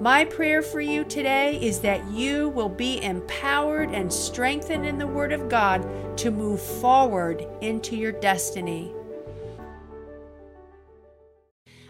My prayer for you today is that you will be empowered and strengthened in the Word of God to move forward into your destiny.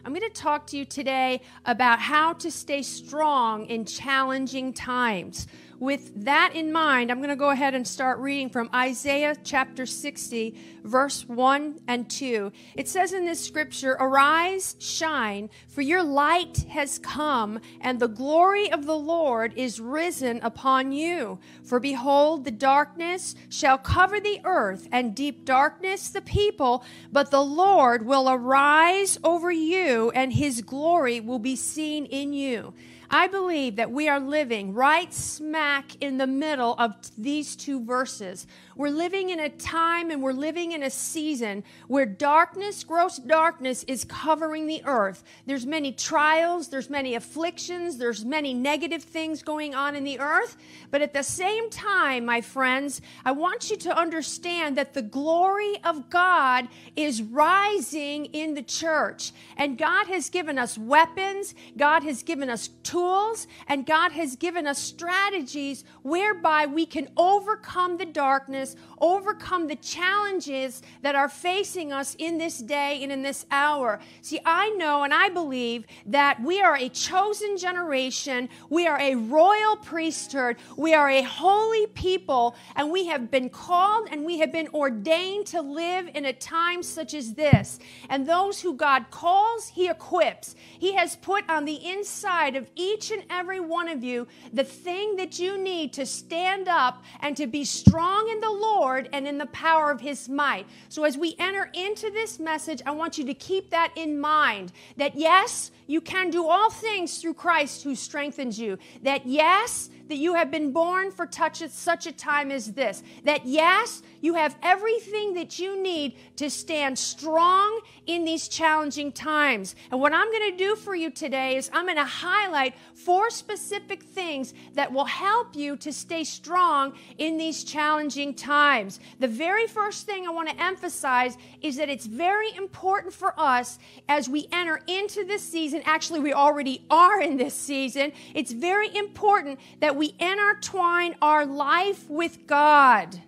I'm going to talk to you today about how to stay strong in challenging times with that in mind, I'm going to go ahead and start reading from Isaiah chapter 60, verse 1 and 2. It says in this scripture, Arise, shine, for your light has come, and the glory of the Lord is risen upon you. For behold, the darkness shall cover the earth, and deep darkness the people, but the Lord will arise over you, and his glory will be seen in you. I believe that we are living right smack in the middle of these two verses. We're living in a time and we're living in a season where darkness, gross darkness is covering the earth. There's many trials, there's many afflictions, there's many negative things going on in the earth, but at the same time, my friends, I want you to understand that the glory of God is rising in the church. And God has given us weapons, God has given us tools, and God has given us strategies whereby we can overcome the darkness overcome the challenges that are facing us in this day and in this hour. See, I know and I believe that we are a chosen generation, we are a royal priesthood, we are a holy people, and we have been called and we have been ordained to live in a time such as this. And those who God calls, He equips. He has put on the inside of each and every one of you the thing that you need to stand up and to be strong in the Lord and in the power of his might. So as we enter into this message, I want you to keep that in mind that yes, you can do all things through Christ who strengthens you. That yes, that you have been born for such a time as this. That yes, you have everything that you need to stand strong in these challenging times. And what I'm going to do for you today is I'm going to highlight four specific things that will help you to stay strong in these challenging times. The very first thing I want to emphasize is that it's very important for us as we enter into this season. Actually, we already are in this season. It's very important that we intertwine our life with God.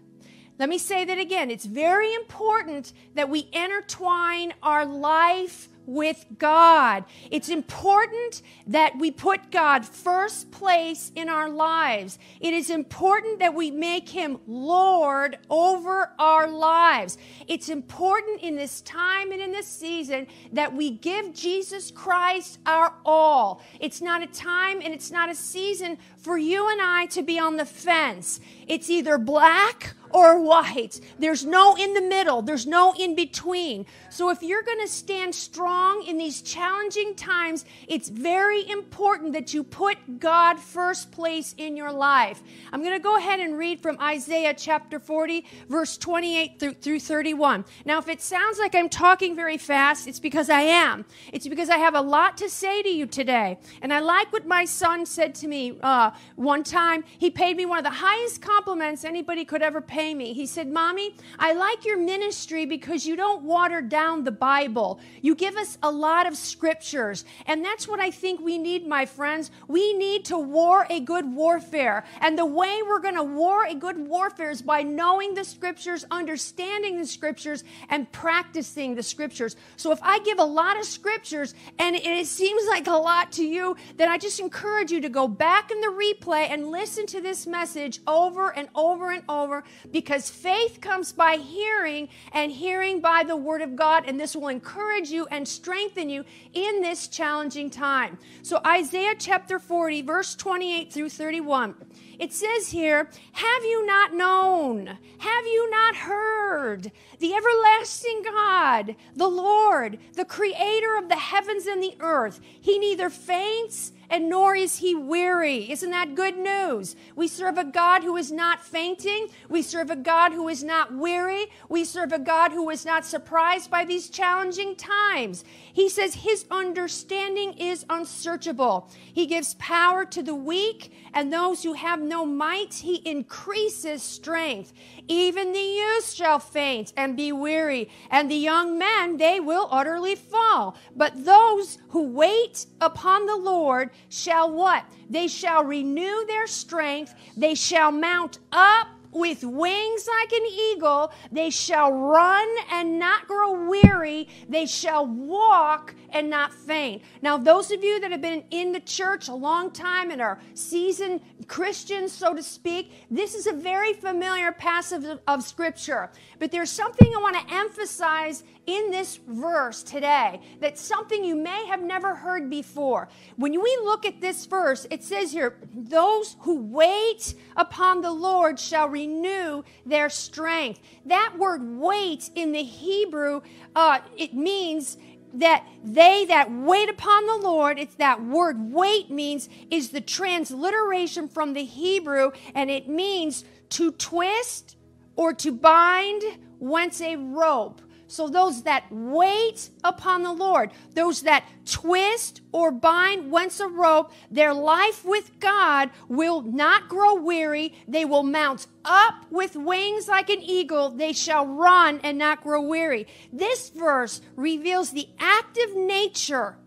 Let me say that again. It's very important that we intertwine our life with God. It's important that we put God first place in our lives. It is important that we make him Lord over our lives. It's important in this time and in this season that we give Jesus Christ our all. It's not a time and it's not a season for you and I to be on the fence. It's either black or white. There's no in the middle, there's no in between. So if you're going to stand strong in these challenging times, it's very important that you put God first place in your life. I'm going to go ahead and read from Isaiah chapter 40, verse 28 through, through 31. Now, if it sounds like I'm talking very fast, it's because I am. It's because I have a lot to say to you today. And I like what my son said to me uh, one time. He paid me one of the highest compliments anybody could ever pay pay me. He said, Mommy, I like your ministry because you don't water down the Bible. You give us a lot of scriptures. And that's what I think we need, my friends. We need to war a good warfare. And the way we're going to war a good warfare is by knowing the scriptures, understanding the scriptures, and practicing the scriptures. So if I give a lot of scriptures and it seems like a lot to you, then I just encourage you to go back in the replay and listen to this message over and over and over because faith comes by hearing and hearing by the word of God. And this will encourage you and strengthen you in this challenging time. So, Isaiah chapter 40, verse 28 through 31. It says here, Have you not known? Have you not heard? The everlasting God, the Lord, the creator of the heavens and the earth, he neither faints and nor is he weary. Isn't that good news? We serve a God who is not fainting. We serve a God who is not weary. We serve a God who is not surprised by these challenging times. He says his understanding is unsearchable. He gives power to the weak, and those who have no might, he increases strength. Even the youth shall faint and be weary, and the young men, they will utterly fall. But those who wait upon the Lord shall what? They shall renew their strength. They shall mount up with wings like an eagle. They shall run and not grow weary. They shall walk and not faint. Now, those of you that have been in the church a long time and are seasoned Christians, so to speak, this is a very familiar passage of, of Scripture. But there's something I want to emphasize in this verse today that's something you may have never heard before. When we look at this verse, it says here, Those who wait upon the Lord shall renew their strength. That word wait in the Hebrew, uh, it means that they that wait upon the Lord, it's that word wait means, is the transliteration from the Hebrew, and it means to twist or to bind whence a rope. So, those that wait upon the Lord, those that twist or bind once a rope, their life with God will not grow weary. They will mount up with wings like an eagle. They shall run and not grow weary. This verse reveals the active nature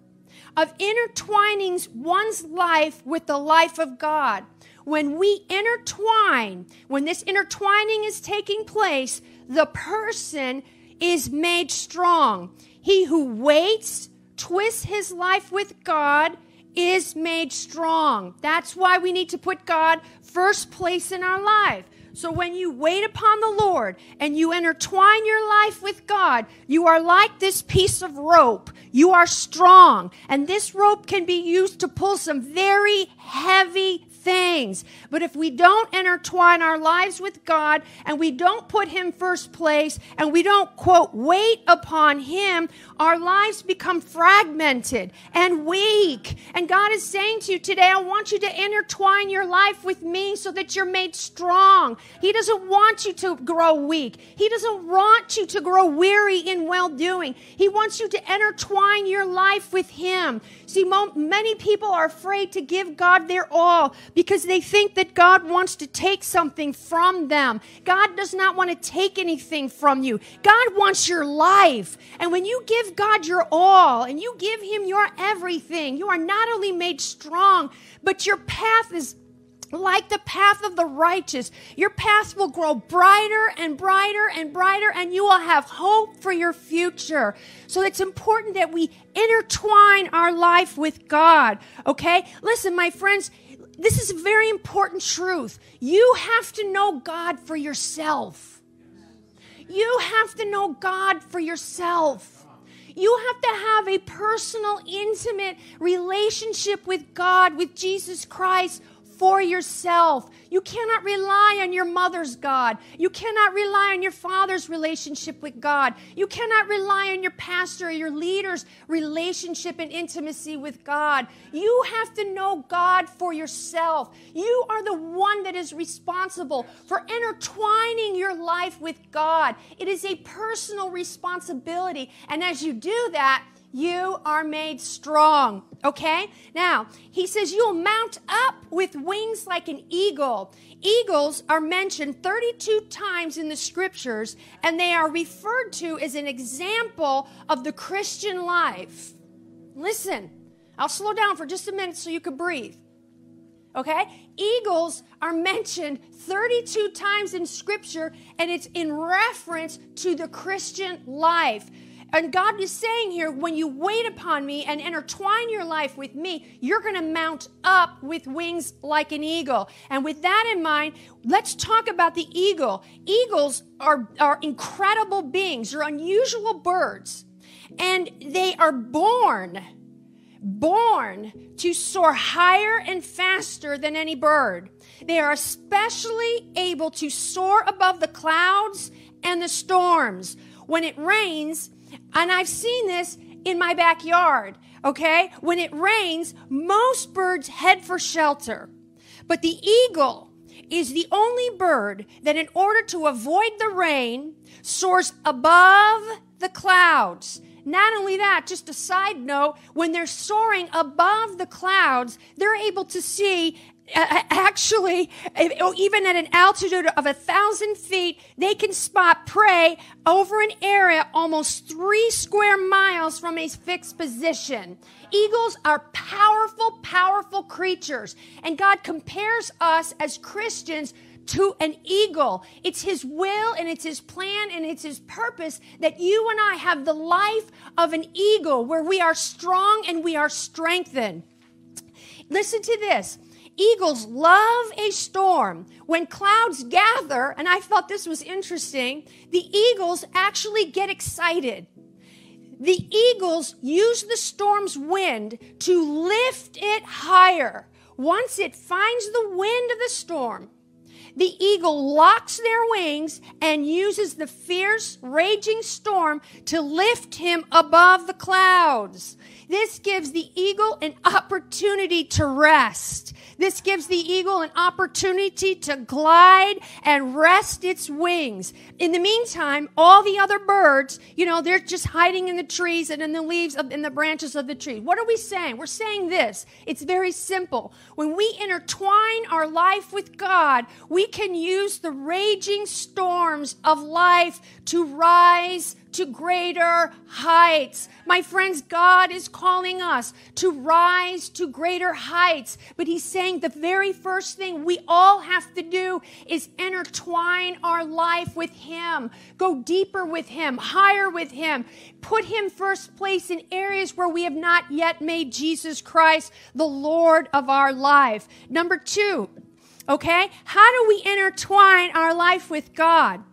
of intertwining one's life with the life of God. When we intertwine, when this intertwining is taking place, the person is made strong. He who waits, twists his life with God, is made strong. That's why we need to put God first place in our life. So when you wait upon the Lord and you intertwine your life with God, you are like this piece of rope. You are strong. And this rope can be used to pull some very heavy things. But if we don't intertwine our lives with God and we don't put Him first place and we don't, quote, wait upon Him, our lives become fragmented and weak. And God is saying to you today, I want you to intertwine your life with me so that you're made strong. He doesn't want you to grow weak, He doesn't want you to grow weary in well doing. He wants you to intertwine your life with Him. See, many people are afraid to give God their all because they think that God wants to take something from them. God does not want to take anything from you. God wants your life. And when you give God your all and you give Him your everything, you are not only made strong, but your path is like the path of the righteous. Your path will grow brighter and brighter and brighter, and you will have hope for your future. So it's important that we intertwine our life with God, okay? Listen, my friends, this is a very important truth. You have to know God for yourself. You have to know God for yourself. You have to have a personal, intimate relationship with God, with Jesus Christ for yourself. You cannot rely on your mother's God. You cannot rely on your father's relationship with God. You cannot rely on your pastor or your leader's relationship and intimacy with God. You have to know God for yourself. You are the one that is responsible for intertwining your life with God. It is a personal responsibility. And as you do that, you are made strong. Okay? Now, he says, You'll mount up with wings like an eagle. Eagles are mentioned 32 times in the scriptures, and they are referred to as an example of the Christian life. Listen, I'll slow down for just a minute so you can breathe. Okay? Eagles are mentioned 32 times in Scripture, and it's in reference to the Christian life. And God is saying here, when you wait upon me and intertwine your life with me, you're going to mount up with wings like an eagle. And with that in mind, let's talk about the eagle. Eagles are, are incredible beings, they're unusual birds, and they are born. Born to soar higher and faster than any bird. They are especially able to soar above the clouds and the storms. When it rains, and I've seen this, in my backyard, okay? When it rains, most birds head for shelter. But the eagle is the only bird that, in order to avoid the rain, soars above the clouds. Not only that, just a side note, when they're soaring above the clouds, they're able to see actually, oh, even at an altitude of a thousand feet, they can spot prey over an area almost three square miles from a fixed position. Eagles are powerful, powerful creatures, and God compares us as Christians to an eagle. It's his will and it's his plan and it's his purpose that you and I have the life of an eagle where we are strong and we are strengthened. Listen to this. Eagles love a storm. When clouds gather, and I thought this was interesting, the eagles actually get excited. The eagles use the storm's wind to lift it higher. Once it finds the wind of the storm, the eagle locks their wings and uses the fierce, raging storm to lift him above the clouds. This gives the eagle an opportunity to rest. This gives the eagle an opportunity to glide and rest its wings. In the meantime, all the other birds, you know, they're just hiding in the trees and in the leaves of, in the branches of the tree. What are we saying? We're saying this. It's very simple. When we intertwine our life with God, we can use the raging storms of life to rise to greater heights. My friends, God is calling us to rise to greater heights. But He's saying the very first thing we all have to do is intertwine our life with Him, go deeper with Him, higher with Him, put Him first place in areas where we have not yet made Jesus Christ the Lord of our life. Number two, okay, how do we intertwine our life with God?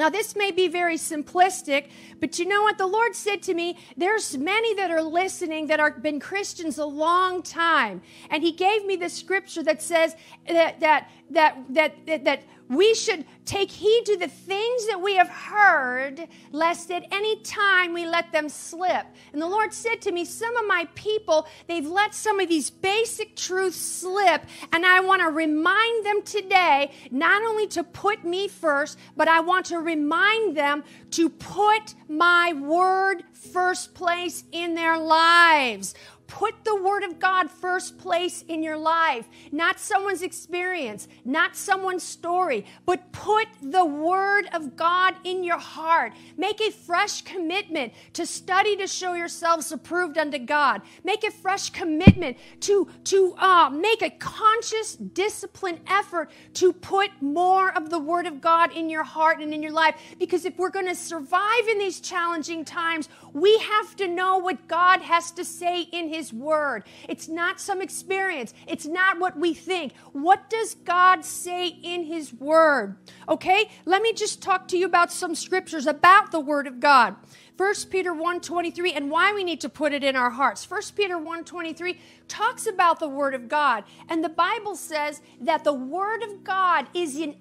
Now, this may be very simplistic, but you know what? The Lord said to me, there's many that are listening that have been Christians a long time. And He gave me the scripture that says that, that, that, that, that, that we should take heed to the things that we have heard, lest at any time we let them slip. And the Lord said to me, Some of my people, they've let some of these basic truths slip, and I want to remind them today not only to put me first, but I want to remind them to put my word first place in their lives. Put the Word of God first place in your life, not someone's experience, not someone's story, but put the Word of God in your heart. Make a fresh commitment to study to show yourselves approved unto God. Make a fresh commitment to, to uh, make a conscious, disciplined effort to put more of the Word of God in your heart and in your life. Because if we're going to survive in these challenging times, we have to know what God has to say in His Word. It's not some experience, it's not what we think. What does God say in His Word? Okay, let me just talk to you about some scriptures about the Word of God. 1 Peter 1:23 and why we need to put it in our hearts. 1 Peter 1:23 talks about the word of God and the Bible says that the word of God is an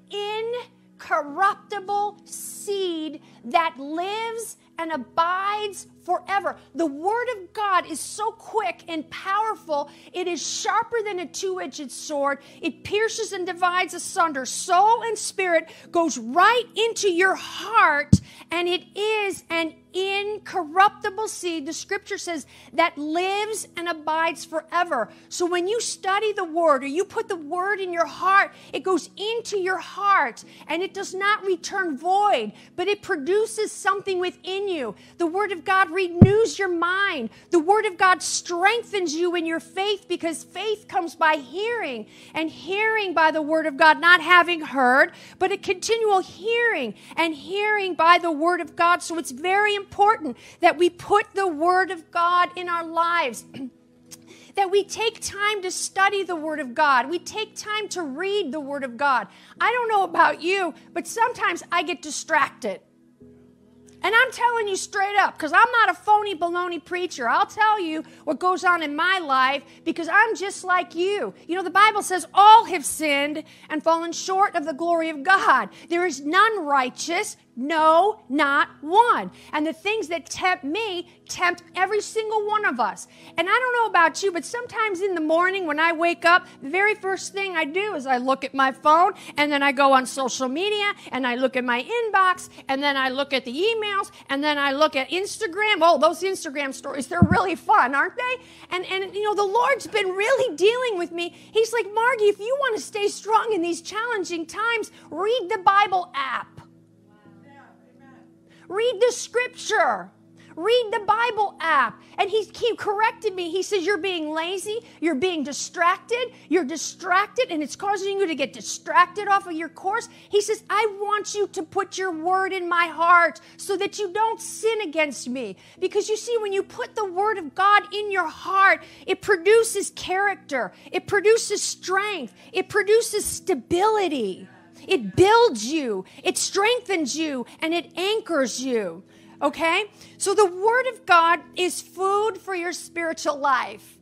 incorruptible seed that lives and abides forever. The Word of God is so quick and powerful, it is sharper than a two edged sword. It pierces and divides asunder soul and spirit, goes right into your heart, and it is an incorruptible seed, the scripture says, that lives and abides forever. So when you study the word or you put the word in your heart, it goes into your heart and it does not return void, but it produces something within you. The word of God renews your mind. The word of God strengthens you in your faith because faith comes by hearing and hearing by the word of God, not having heard, but a continual hearing and hearing by the word of God. So it's very important that we put the Word of God in our lives. that we take time to study the Word of God. We take time to read the Word of God. I don't know about you, but sometimes I get distracted. And I'm telling you straight up, because I'm not a phony baloney preacher. I'll tell you what goes on in my life because I'm just like you. You know, the Bible says all have sinned and fallen short of the glory of God. There is none righteous, No, not one. And the things that tempt me tempt every single one of us. And I don't know about you, but sometimes in the morning when I wake up, the very first thing I do is I look at my phone and then I go on social media and I look at my inbox and then I look at the emails and then I look at Instagram. Oh, those Instagram stories, they're really fun, aren't they? And, and you know, the Lord's been really dealing with me. He's like, Margie, if you want to stay strong in these challenging times, read the Bible app. Read the scripture. Read the Bible app. And he, he corrected me. He says, You're being lazy. You're being distracted. You're distracted, and it's causing you to get distracted off of your course. He says, I want you to put your word in my heart so that you don't sin against me. Because you see, when you put the word of God in your heart, it produces character, it produces strength, it produces stability. It builds you, it strengthens you, and it anchors you. Okay? So the Word of God is food for your spiritual life.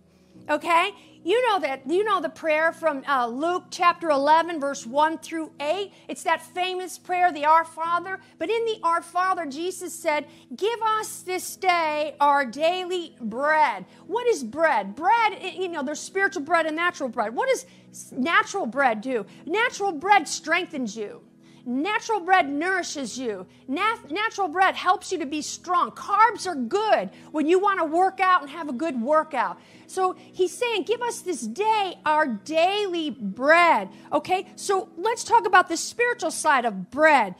Okay? You know that, you know the prayer from uh, Luke chapter 11, verse 1 through 8. It's that famous prayer, the Our Father. But in the Our Father, Jesus said, Give us this day our daily bread. What is bread? Bread, you know, there's spiritual bread and natural bread. What does natural bread do? Natural bread strengthens you. Natural bread nourishes you. Nat- natural bread helps you to be strong. Carbs are good when you want to work out and have a good workout. So he's saying, Give us this day our daily bread. Okay, so let's talk about the spiritual side of bread.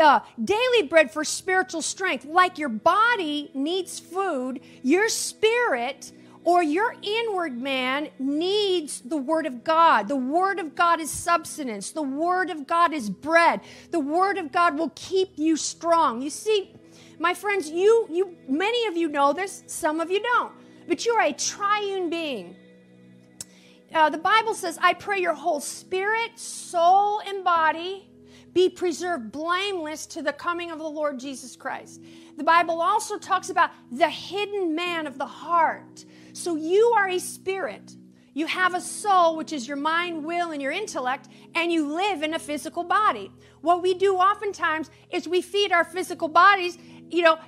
Uh, daily bread for spiritual strength. Like your body needs food, your spirit or your inward man needs the Word of God. The Word of God is substance. The Word of God is bread. The Word of God will keep you strong. You see, my friends, you, you, many of you know this, some of you don't, but you're a triune being. Uh, the Bible says, I pray your whole spirit, soul, and body be preserved blameless to the coming of the Lord Jesus Christ. The Bible also talks about the hidden man of the heart. So you are a spirit. You have a soul, which is your mind, will, and your intellect, and you live in a physical body. What we do oftentimes is we feed our physical bodies, you know,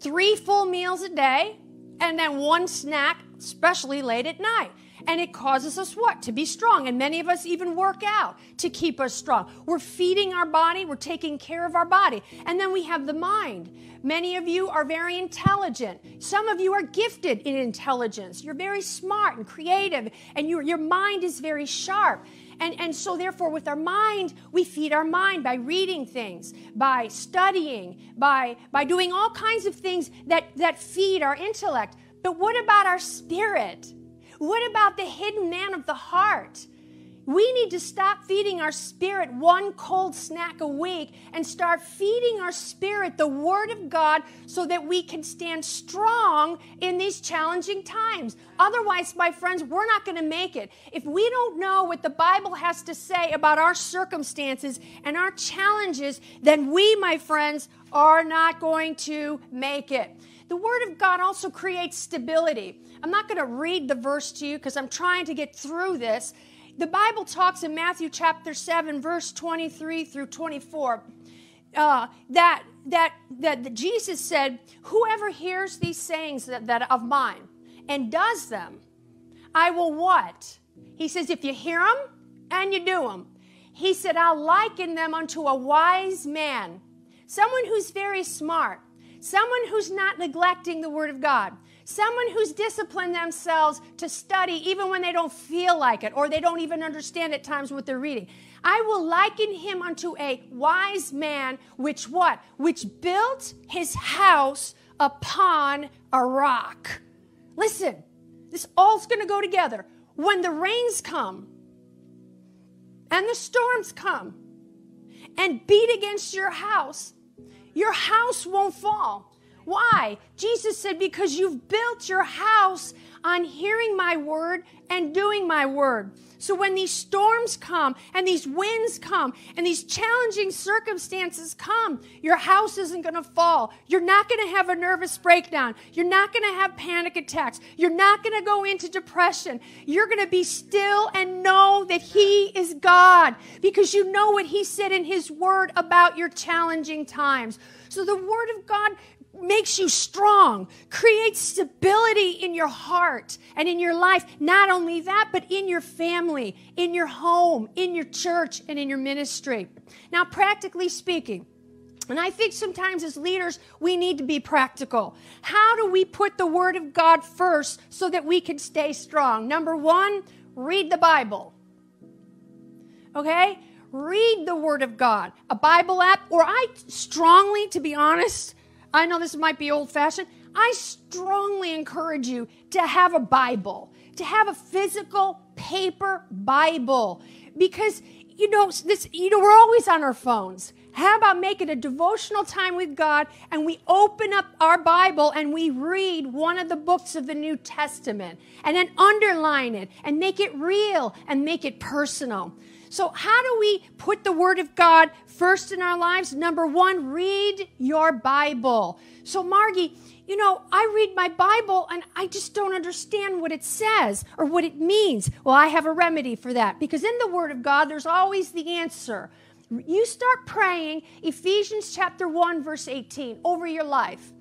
three full meals a day and then one snack, especially late at night. And it causes us what? To be strong. And many of us even work out to keep us strong. We're feeding our body, we're taking care of our body. And then we have the mind. Many of you are very intelligent. Some of you are gifted in intelligence. You're very smart and creative, and your, your mind is very sharp. And, and so, therefore, with our mind, we feed our mind by reading things, by studying, by, by doing all kinds of things that, that feed our intellect. But what about our spirit? What about the hidden man of the heart? We need to stop feeding our spirit one cold snack a week and start feeding our spirit the Word of God so that we can stand strong in these challenging times. Otherwise, my friends, we're not going to make it. If we don't know what the Bible has to say about our circumstances and our challenges, then we, my friends, are not going to make it. The Word of God also creates stability. I'm not going to read the verse to you because I'm trying to get through this. The Bible talks in Matthew chapter 7, verse 23 through 24, uh, that, that, that Jesus said, Whoever hears these sayings that, that of mine and does them, I will what? He says, If you hear them and you do them, he said, I'll liken them unto a wise man, someone who's very smart, someone who's not neglecting the word of God, Someone who's disciplined themselves to study even when they don't feel like it or they don't even understand at times what they're reading. I will liken him unto a wise man, which what? Which built his house upon a rock. Listen, this all's going to go together. When the rains come and the storms come and beat against your house, your house won't fall Why? Jesus said, Because you've built your house on hearing my word and doing my word. So when these storms come and these winds come and these challenging circumstances come, your house isn't going to fall. You're not going to have a nervous breakdown. You're not going to have panic attacks. You're not going to go into depression. You're going to be still and know that He is God because you know what He said in His word about your challenging times. So the word of God makes you strong, creates stability in your heart and in your life. Not only that, but in your family, in your home, in your church, and in your ministry. Now, practically speaking, and I think sometimes as leaders, we need to be practical. How do we put the Word of God first so that we can stay strong? Number one, read the Bible. Okay? Read the Word of God. A Bible app, or I strongly, to be honest, I know this might be old fashioned. I strongly encourage you to have a Bible, to have a physical paper Bible, because you know this. You know we're always on our phones. How about making a devotional time with God and we open up our Bible and we read one of the books of the New Testament and then underline it and make it real and make it personal. So, how do we put the Word of God first in our lives? Number one, read your Bible. So, Margie, you know, I read my Bible and I just don't understand what it says or what it means. Well, I have a remedy for that because in the Word of God, there's always the answer. You start praying Ephesians chapter 1, verse 18 over your life.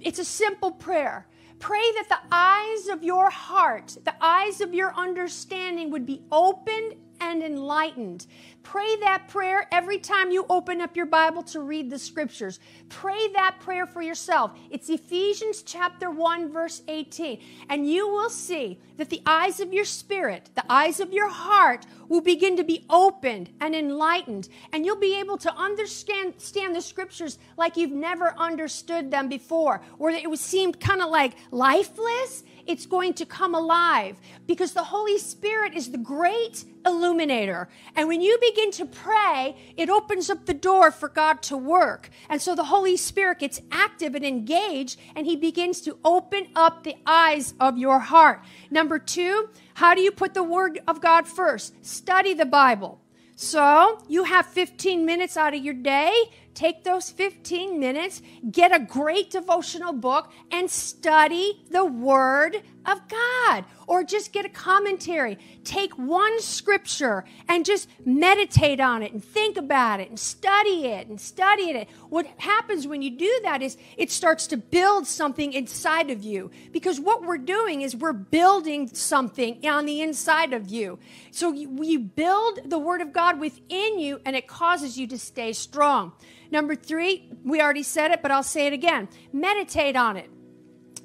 It's a simple prayer. Pray that the eyes of your heart, the eyes of your understanding would be opened and enlightened. Pray that prayer every time you open up your Bible to read the scriptures. Pray that prayer for yourself. It's Ephesians chapter 1 verse 18. And you will see that the eyes of your spirit, the eyes of your heart will begin to be opened and enlightened and you'll be able to understand the scriptures like you've never understood them before where it was seemed kind of like lifeless it's going to come alive because the Holy Spirit is the great illuminator. And when you begin to pray, it opens up the door for God to work. And so the Holy Spirit gets active and engaged, and He begins to open up the eyes of your heart. Number two, how do you put the Word of God first? Study the Bible. So you have 15 minutes out of your day Take those 15 minutes, get a great devotional book, and study the Word of God. Or just get a commentary. Take one scripture and just meditate on it and think about it and study it and study it. What happens when you do that is it starts to build something inside of you. Because what we're doing is we're building something on the inside of you. So you, build the Word of God within you and it causes you to stay strong. Number three, we already said it, but I'll say it again. Meditate on it.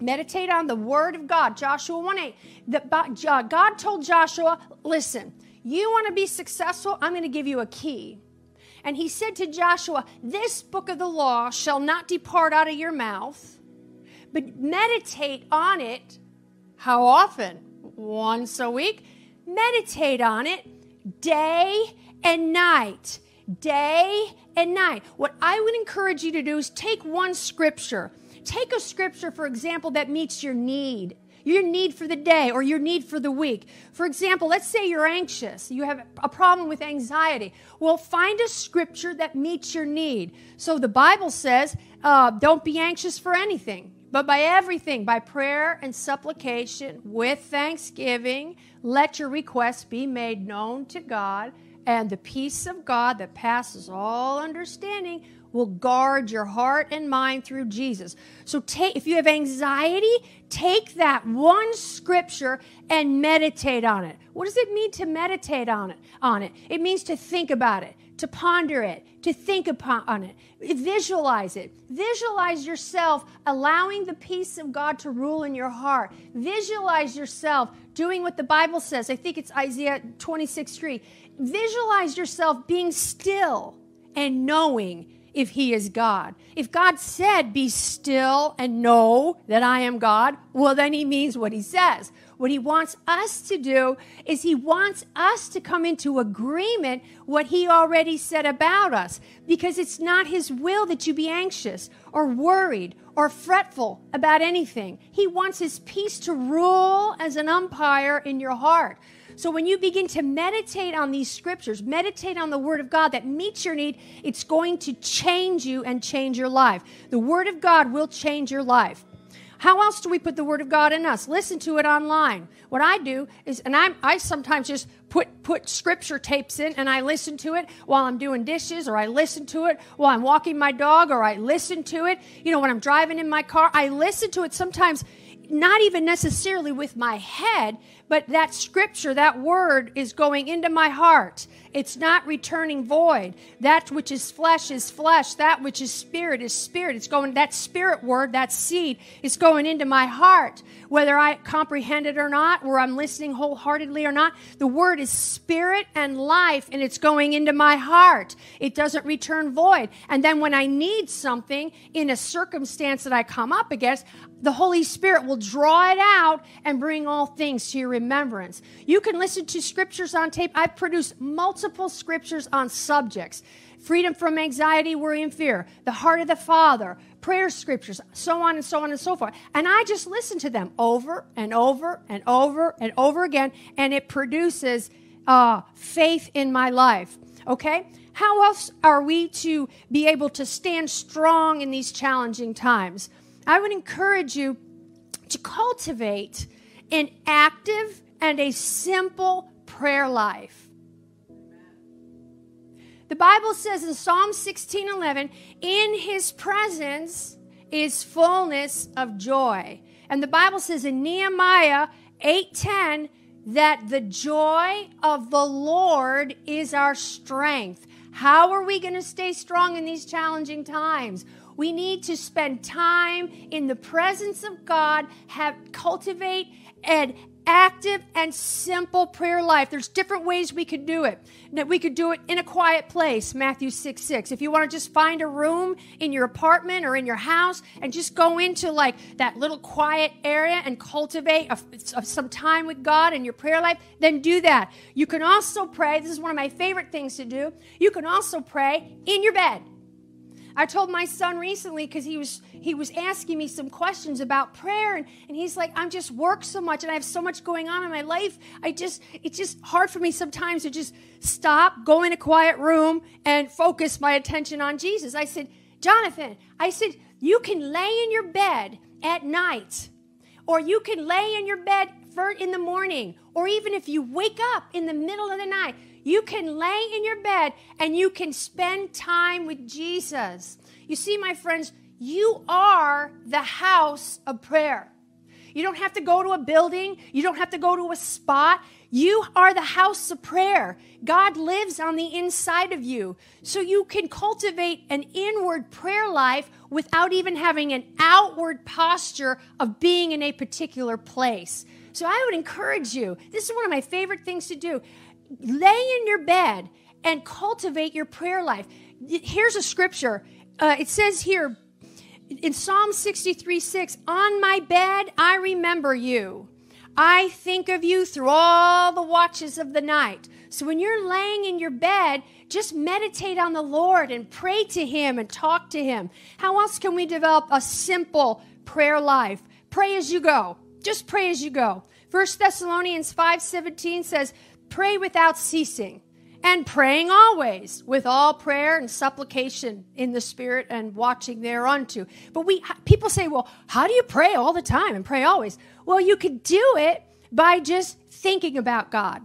Meditate on the word of God. Joshua 1 8. That uh, God told Joshua, listen, you want to be successful? I'm going to give you a key. And he said to Joshua, This book of the law shall not depart out of your mouth, but meditate on it. How often? Once a week. Meditate on it day and night. Day and night. What I would encourage you to do is take one scripture. Take a scripture, for example, that meets your need your need for the day or your need for the week. For example, let's say you're anxious, you have a problem with anxiety. Well, find a scripture that meets your need. So the Bible says, uh, don't be anxious for anything, but by everything, by prayer and supplication, with thanksgiving, let your requests be made known to God and the peace of God that passes all understanding will guard your heart and mind through Jesus. So take if you have anxiety, take that one scripture and meditate on it. What does it mean to meditate on it? On it. It means to think about it, to ponder it, to think upon it, visualize it. Visualize yourself allowing the peace of God to rule in your heart. Visualize yourself doing what the Bible says. I think it's Isaiah 26 3 visualize yourself being still and knowing if he is God. If God said, Be still and know that I am God, well, then he means what he says. What he wants us to do is he wants us to come into agreement what he already said about us because it's not his will that you be anxious or worried or fretful about anything. He wants his peace to rule as an umpire in your heart. So when you begin to meditate on these scriptures, meditate on the word of God that meets your need, it's going to change you and change your life. The word of God will change your life. How else do we put the Word of God in us? Listen to it online. What I do is, and I, I sometimes just put, put scripture tapes in and I listen to it while I'm doing dishes, or I listen to it while I'm walking my dog, or I listen to it, you know, when I'm driving in my car. I listen to it sometimes not even necessarily with my head, but that scripture, that word is going into my heart. It's not returning void. That which is flesh is flesh. That which is spirit is spirit. It's going, that spirit word, that seed is going into my heart. Whether I comprehend it or not, or I'm listening wholeheartedly or not, the word is spirit and life and it's going into my heart. It doesn't return void. And then when I need something in a circumstance that I come up against, the Holy Spirit will draw it out and bring all things to your remembrance. You can listen to scriptures on tape. I've produced multiple scriptures on subjects freedom from anxiety, worry, and fear, the heart of the Father, prayer scriptures, so on and so on and so forth. And I just listen to them over and over and over and over again, and it produces uh, faith in my life. Okay? How else are we to be able to stand strong in these challenging times? I would encourage you to cultivate an active and a simple prayer life. The Bible says in Psalm 16 11, in his presence is fullness of joy. And the Bible says in Nehemiah 8:10 that the joy of the Lord is our strength. How are we going to stay strong in these challenging times? We need to spend time in the presence of God, have cultivate an active and simple prayer life. There's different ways we could do it. We could do it in a quiet place, Matthew 6 6. If you want to just find a room in your apartment or in your house and just go into like that little quiet area and cultivate a, a, some time with God in your prayer life, then do that. You can also pray. This is one of my favorite things to do. You can also pray in your bed. I told my son recently because he was he was asking me some questions about prayer and, and he's like, I'm just work so much and I have so much going on in my life. I just it's just hard for me sometimes to just stop, go in a quiet room and focus my attention on Jesus. I said, Jonathan, I said, you can lay in your bed at night, or you can lay in your bed in the morning, or even if you wake up in the middle of the night, you can lay in your bed and you can spend time with Jesus. You see, my friends, you are the house of prayer. You don't have to go to a building, you don't have to go to a spot. You are the house of prayer. God lives on the inside of you. So you can cultivate an inward prayer life without even having an outward posture of being in a particular place. So I would encourage you. This is one of my favorite things to do lay in your bed and cultivate your prayer life. Here's a scripture. Uh, it says here in Psalm 63 6, On my bed I remember you. I think of you through all the watches of the night. So when you're laying in your bed, just meditate on the Lord and pray to Him and talk to Him. How else can we develop a simple prayer life? Pray as you go. Just pray as you go. 1 Thessalonians 5:17 says, Pray without ceasing, and praying always with all prayer and supplication in the Spirit and watching thereunto. But we people say, well, how do you pray all the time and pray always? Well, you could do it by just thinking about God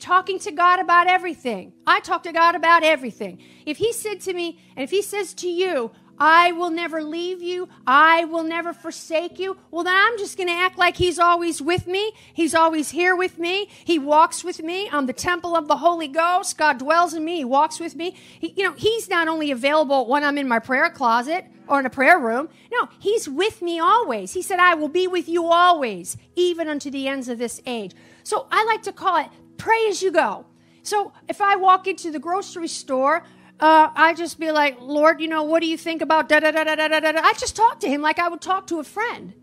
talking to God about everything. I talk to God about everything. If He said to me, and if He says to you, I will never leave you. I will never forsake you. Well, then I'm just going to act like He's always with me. He's always here with me. He walks with me. I'm the temple of the Holy Ghost. God dwells in me. He walks with me. He, you know, He's not only available when I'm in my prayer closet or in a prayer room. No, He's with me always. He said, I will be with you always, even unto the ends of this age. So I like to call it pray as you go. So if I walk into the grocery store, uh, I just be like, Lord, you know, what do you think about da da da da da da da? I just talk to him like I would talk to a friend.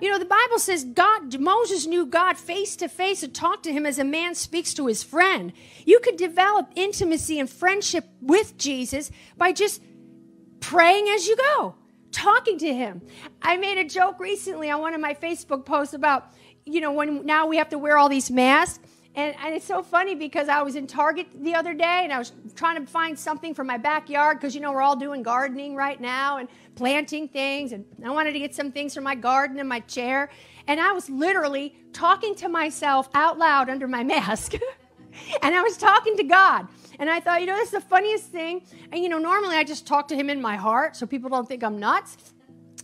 You know, the Bible says God, Moses knew God face to face and talked to him as a man speaks to his friend. You could develop intimacy and friendship with Jesus by just praying as you go, talking to him. I made a joke recently on one of my Facebook posts about, you know, when now we have to wear all these masks. And, and, it's so funny because I was in Target the other day and I was trying to find something for my backyard because, you know, we're all doing gardening right now and planting things. And I wanted to get some things for my garden and my chair. And I was literally talking to myself out loud under my mask. and I was talking to God. And I thought, you know, that's the funniest thing. And, you know, normally I just talk to Him in my heart so people don't think I'm nuts.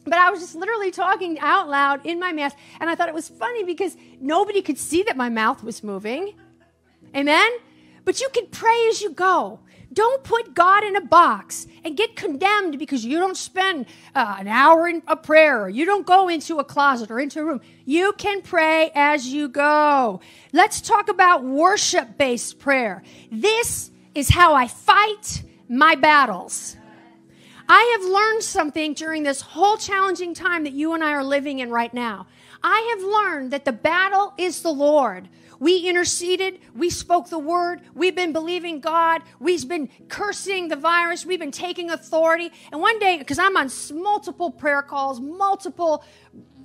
But I was just literally talking out loud in my mask. And I thought it was funny because nobody could see that my mouth was moving. Amen? But you can pray as you go. Don't put God in a box and get condemned because you don't spend uh, an hour in a prayer or you don't go into a closet or into a room. You can pray as you go. Let's talk about worship based prayer. This is how I fight my battles. I have learned something during this whole challenging time that you and I are living in right now. I have learned that the battle is the Lord. We interceded. We spoke the word. We've been believing God. We've been cursing the virus. We've been taking authority. And one day, because I'm on multiple prayer calls, multiple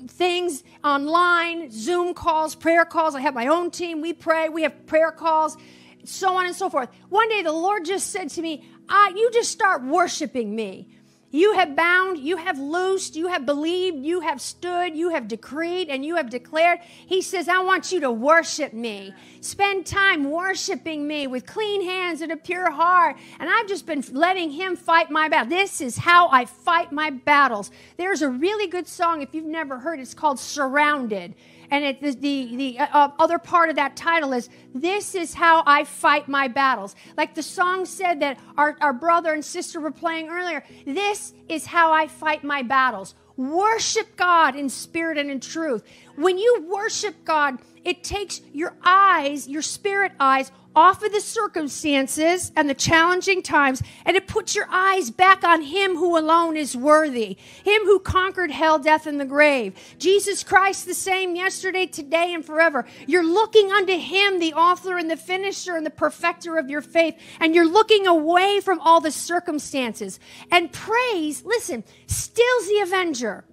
things online, Zoom calls, prayer calls. I have my own team. We pray. We have prayer calls, so on and so forth. One day, the Lord just said to me, uh, you just start worshiping me. You have bound, you have loosed, you have believed, you have stood, you have decreed, and you have declared. He says, I want you to worship me. Spend time worshiping me with clean hands and a pure heart. And I've just been letting Him fight my battle. This is how I fight my battles. There's a really good song, if you've never heard it's called Surrounded. And it, the, the, the uh, other part of that title is, This is How I Fight My Battles. Like the song said that our, our brother and sister were playing earlier, This is How I Fight My Battles. Worship God in spirit and in truth. When you worship God, it takes your eyes, your spirit eyes, off of the circumstances and the challenging times, and it puts your eyes back on Him who alone is worthy, Him who conquered hell, death, and the grave. Jesus Christ, the same yesterday, today, and forever. You're looking unto Him, the author and the finisher and the perfecter of your faith, and you're looking away from all the circumstances. And praise, listen, stills the avenger.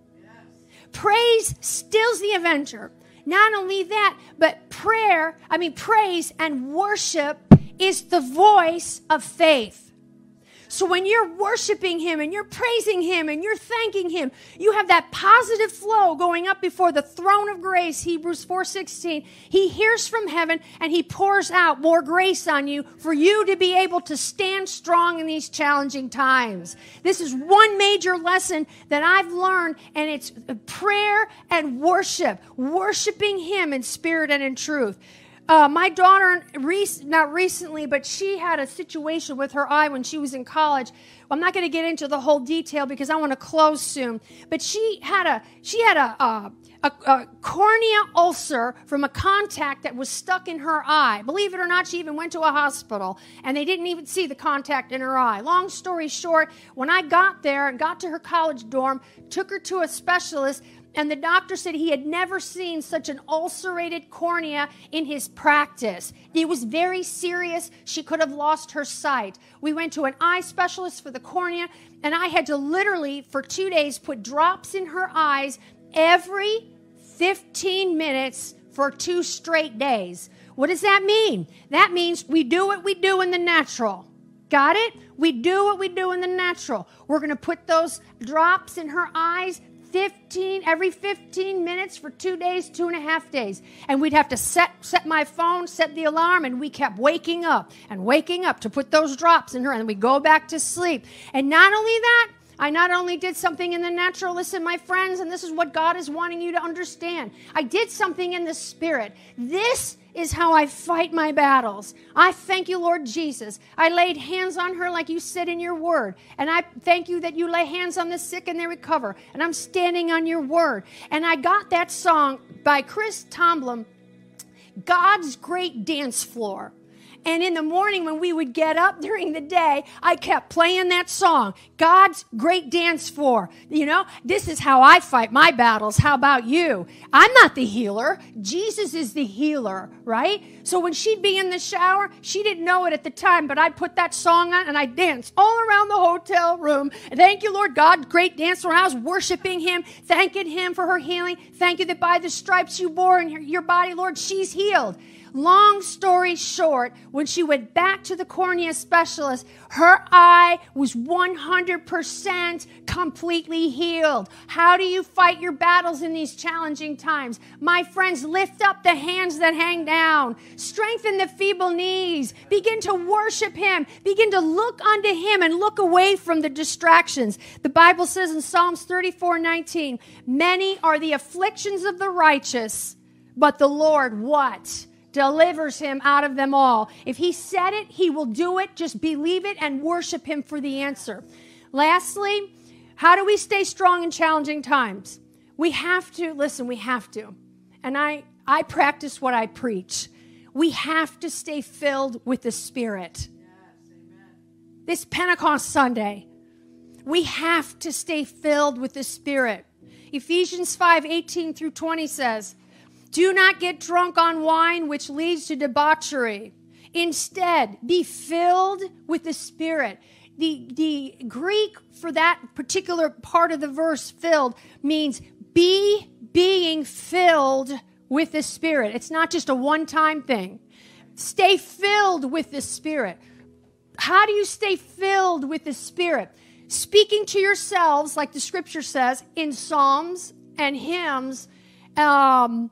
Praise stills the avenger. Not only that, but prayer, I mean, praise and worship is the voice of faith. So when you're worshiping him and you're praising him and you're thanking him, you have that positive flow going up before the throne of grace, Hebrews 4:16. He hears from heaven and he pours out more grace on you for you to be able to stand strong in these challenging times. This is one major lesson that I've learned and it's prayer and worship, worshiping him in spirit and in truth. Uh, my daughter, rec- not recently, but she had a situation with her eye when she was in college. I'm not going to get into the whole detail because I want to close soon. But she had a she had a, a, a, a cornea ulcer from a contact that was stuck in her eye. Believe it or not, she even went to a hospital and they didn't even see the contact in her eye. Long story short, when I got there and got to her college dorm, took her to a specialist and the doctor said he had never seen such an ulcerated cornea in his practice. It was very serious. She could have lost her sight. We went to an eye specialist for the cornea, and I had to literally, for two days, put drops in her eyes every 15 minutes for two straight days. What does that mean? That means we do what we do in the natural. Got it? We do what we do in the natural. We're going to put those drops in her eyes 15 every 15 minutes for two days two and a half days. And we'd have to set set my phone set the alarm and we kept waking up and waking up to put those drops in her and we'd go back to sleep. And not only that I not only did something in the natural, listen, my friends, and this is what God is wanting you to understand. I did something in the spirit. This is how I fight my battles. I thank you, Lord Jesus. I laid hands on her like you said in your word. And I thank you that you lay hands on the sick and they recover. And I'm standing on your word. And I got that song by Chris Tomlin, God's Great Dance Floor. And in the morning, when we would get up during the day, I kept playing that song God's Great Dance Floor. You know, this is how I fight my battles. How about you? I'm not the healer, Jesus is the healer, right? So when she'd be in the shower, she didn't know it at the time, but I'd put that song on and I'd dance all around the hotel room. Thank you, Lord God, great dancer. I was worshiping Him, thanking Him for her healing. Thank you that by the stripes you bore in your body, Lord, she's healed. Long story short, when she went back to the cornea specialist, her eye was 100% completely healed. How do you fight your battles in these challenging times? My friends, lift up the hands that hang down, strengthen the feeble knees, begin to worship Him, begin to look unto Him and look away from the distractions. The Bible says in Psalms 34 19, many are the afflictions of the righteous, but the Lord what? Delivers him out of them all. If he said it, he will do it. Just believe it and worship him for the answer. Lastly, how do we stay strong in challenging times? We have to, listen, we have to. And I, I practice what I preach. We have to stay filled with the Spirit. this Pentecost Sunday, we have to stay filled with the Spirit. Ephesians 5 18 through 20 says, do not get drunk on wine, which leads to debauchery. Instead, be filled with the Spirit. The, the Greek for that particular part of the verse, filled, means be being filled with the Spirit. It's not just a one time thing. Stay filled with the Spirit. How do you stay filled with the Spirit? Speaking to yourselves, like the scripture says, in psalms and hymns, um,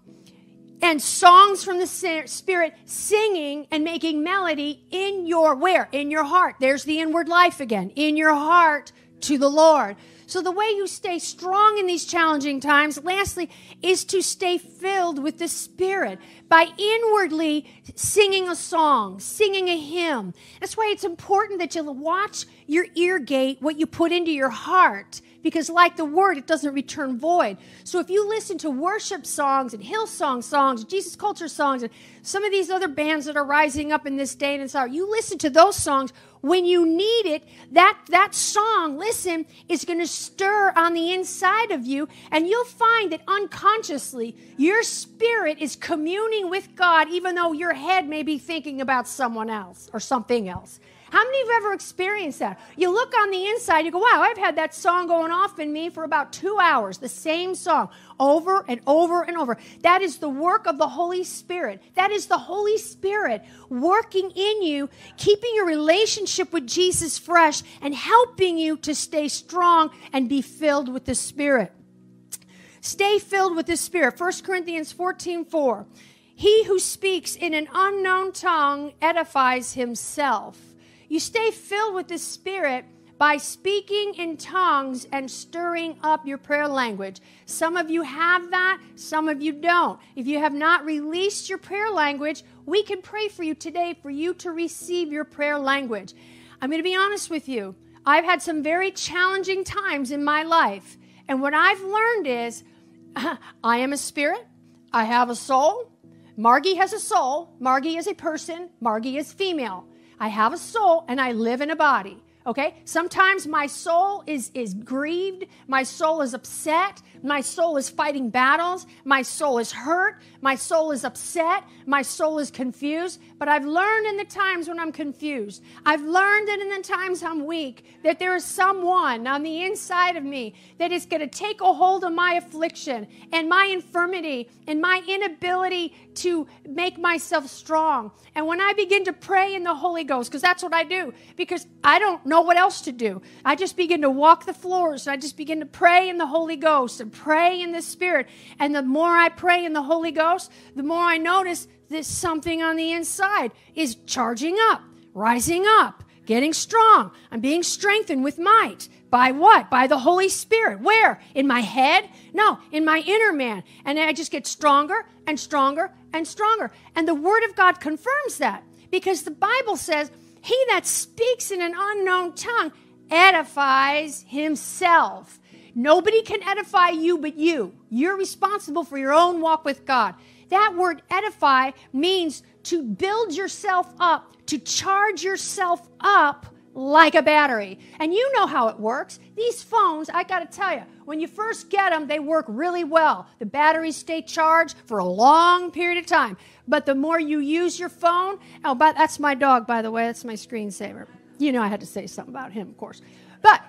and songs from the spirit singing and making melody in your where? In your heart. There's the inward life again. In your heart to the lord. So the way you stay strong in these challenging times lastly is to stay filled with the spirit by inwardly singing a song singing a hymn. That's why it's important that you watch your ear gate what you put into your heart because like the word it doesn't return void. So if you listen to worship songs and hillsong songs jesus culture songs and some of these other bands that are rising up in this day and this hour you listen to those songs. When you need it that that song listen is going to stir on the inside of you and you'll find that unconsciously your spirit is communing with god even though your head may be thinking about someone else or something else how many of you have ever experienced that? You look on the inside, you go, wow, I've had that song going off in me for about two hours, the same song, over and over and over. That is the work of the Holy Spirit. That is the Holy Spirit working in you, keeping your relationship with Jesus fresh, and helping you to stay strong and be filled with the Spirit. Stay filled with the Spirit. 1 Corinthians 14 4. He who speaks in an unknown tongue edifies himself. You stay filled with the Spirit by speaking in tongues and stirring up your prayer language. Some of you have that, some of you don't. If you have not released your prayer language, we can pray for you today for you to receive your prayer language. I'm going to be honest with you. I've had some very challenging times in my life. And what I've learned is I am a spirit, I have a soul. Margie has a soul, Margie is a person, Margie is female. I have a soul and I live in a body. Okay? Sometimes my soul is, is grieved. My soul is upset. My soul is fighting battles. My soul is hurt. My soul is upset. My soul is confused. But I've learned in the times when I'm confused, I've learned that in the times I'm weak, that there is someone on the inside of me that is going to take a hold of my affliction and my infirmity and my inability to make myself strong. And when I begin to pray in the Holy Ghost, because that's what I do, because I don't know what else to do, I just begin to walk the floors. and I just begin to pray in the Holy Ghost and pray in the Spirit. And the more I pray in the Holy Ghost, the more I notice that something on the inside is charging up, rising up, getting strong. I'm being strengthened with might. By what? By the Holy Spirit. Where? In my head? No, in my inner man. And I just get stronger and stronger and stronger. And the Word of God confirms that because the Bible says, He that speaks in an unknown tongue edifies himself. Nobody can edify you but you. You're responsible for your own walk with God. That word edify means to build yourself up, to charge yourself up like a battery. And you know how it works. These phones, I got to tell you, when you first get them, they work really well. The batteries stay charged for a long period of time. But the more you use your phone, oh, but that's my dog, by the way. That's my screensaver. You know, I had to say something about him, of course. But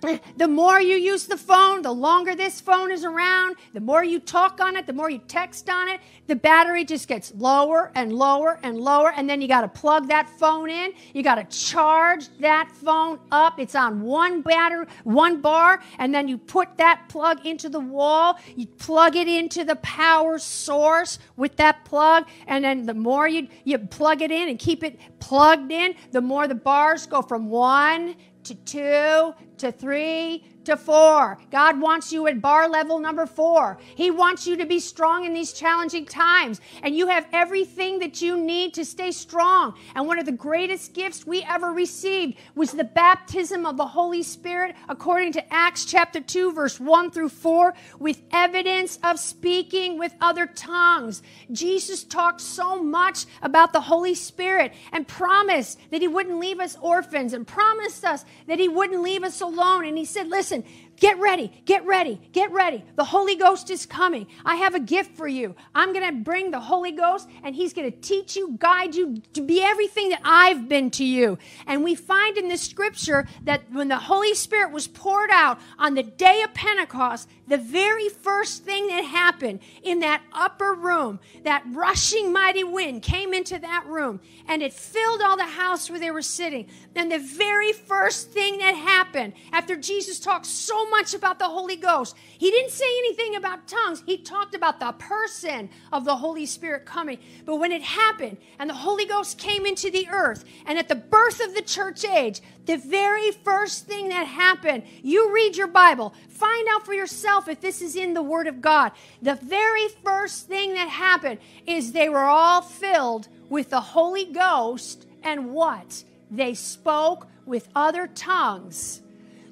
the more you use the phone, the longer this phone is around, the more you talk on it, the more you text on it, the battery just gets lower and lower and lower. And then you got to plug that phone in. You got to charge that phone up. It's on one battery, one bar. And then you put that plug into the wall. You plug it into the power source with that plug. And then the more you, you plug it in and keep it plugged in, the more the bars go from one to two to three to four. God wants you at bar level number four. He wants you to be strong in these challenging times. And you have everything that you need to stay strong. And one of the greatest gifts we ever received was the baptism of the Holy Spirit, according to Acts chapter 2, verse 1 through 4, with evidence of speaking with other tongues. Jesus talked so much about the Holy Spirit and promised that He wouldn't leave us orphans and promised us that He wouldn't leave us alone. And He said, Listen, listen, get ready, get ready, get ready. The Holy Ghost is coming. I have a gift for you. I'm going to bring the Holy Ghost, and He's going to teach you, guide you to be everything that I've been to you. And we find in the scripture that when the Holy Spirit was poured out on the day of Pentecost, the very first thing that happened in that upper room, that rushing mighty wind came into that room and it filled all the house where they were sitting. And the very first thing that happened after Jesus talked much about the Holy Ghost, he didn't say anything about tongues. He talked about the person of the Holy Spirit coming. But when it happened and the Holy Ghost came into the earth and at the birth of the church age, the very first thing that happened, you read your Bible, find out for yourself if this is in the Word of God. The very first thing that happened is they were all filled with the Holy Ghost and what? They spoke with other tongues.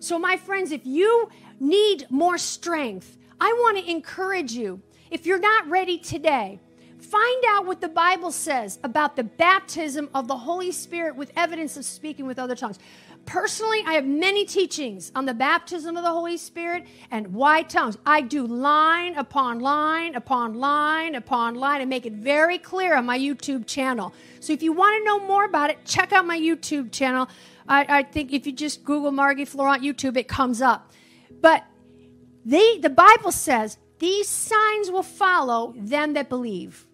So, my friends, if you need more strength, I want to encourage you. If you're not ready today, Find out what the Bible says about the baptism of the Holy Spirit with evidence of speaking with other tongues. Personally, I have many teachings on the baptism of the Holy Spirit and why tongues. I do line upon line upon line upon line and make it very clear on my YouTube channel. So if you want to know more about it, check out my YouTube channel. I, I think if you just Google Margie Fleurant YouTube, it comes up. But they, the Bible says, these signs will follow them that believe.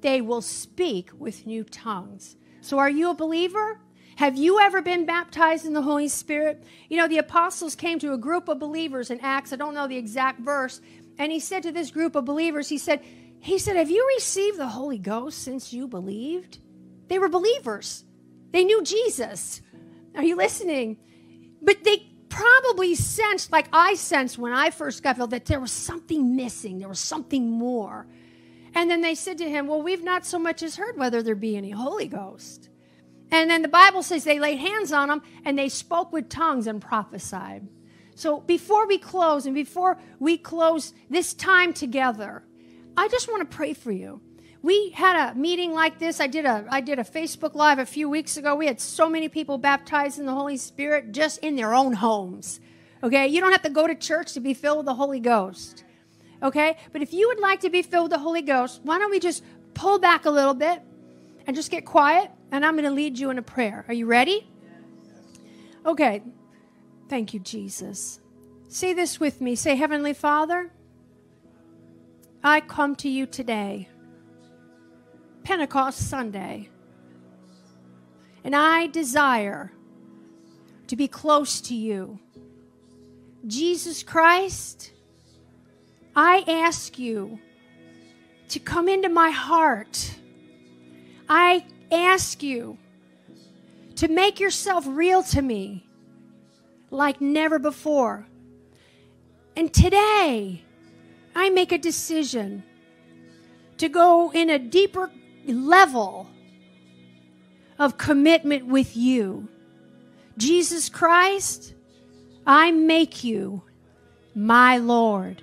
They will speak with new tongues. So are you a believer? Have you ever been baptized in the Holy Spirit? You know, the apostles came to a group of believers in Acts. I don't know the exact verse. And he said to this group of believers, he said, he said, Have you received the Holy Ghost since you believed? They were believers. They knew Jesus. Are you listening? But they probably sensed, like I sensed when I first got filled, that there was something missing. There was something more. And then they said to him, Well, we've not so much as heard whether there be any Holy Ghost. And then the Bible says they laid hands on them and they spoke with tongues and prophesied. So before we close and before we close this time together, I just want to pray for you. We had a meeting like this. I did a I did a Facebook live a few weeks ago. We had so many people baptized in the Holy Spirit just in their own homes. Okay? You don't have to go to church to be filled with the Holy Ghost. Okay? But if you would like to be filled with the Holy Ghost, why don't we just pull back a little bit and just get quiet and I'm going to lead you in a prayer. Are you ready? Okay. Thank you, Jesus. Say this with me. Say, Heavenly Father, I come to you today, Pentecost Sunday, and I desire to be close to you. Jesus Christ, I ask you to come into my heart. I ask you to make yourself real to me like never before. And today, I make a decision to go in a deeper level of commitment with you. Jesus Christ, I make you my Lord.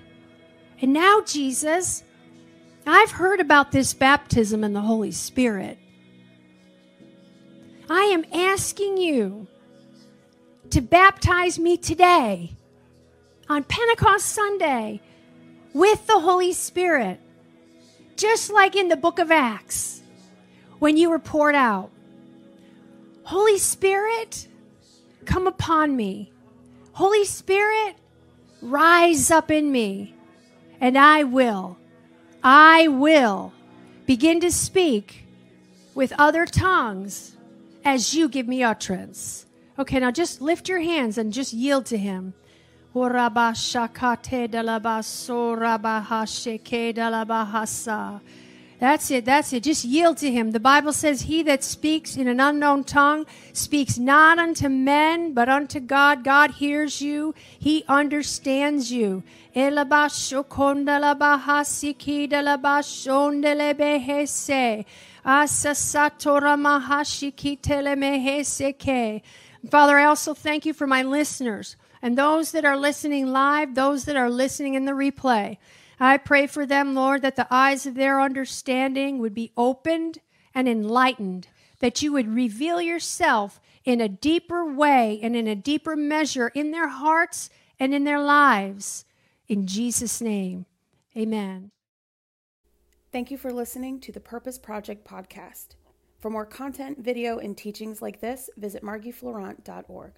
And now, Jesus, I've heard about this baptism in the Holy Spirit. I am asking you to baptize me today on Pentecost Sunday with the Holy Spirit, just like in the book of Acts when you were poured out. Holy Spirit, come upon me. Holy Spirit, rise up in me, and I will, I will begin to speak with other tongues as you give me utterance. Okay, now just lift your hands and just yield to Him. That's it. That's it. Just yield to him. The Bible says, He that speaks in an unknown tongue speaks not unto men, but unto God. God hears you, He understands you. Father, I also thank you for my listeners and those that are listening live, those that are listening in the replay. I pray for them, Lord, that the eyes of their understanding would be opened and enlightened, that you would reveal yourself in a deeper way and in a deeper measure in their hearts and in their lives. In Jesus' name, amen. Thank you for listening to the Purpose Project podcast. For more content, video, and teachings like this, visit margiefleurant.org.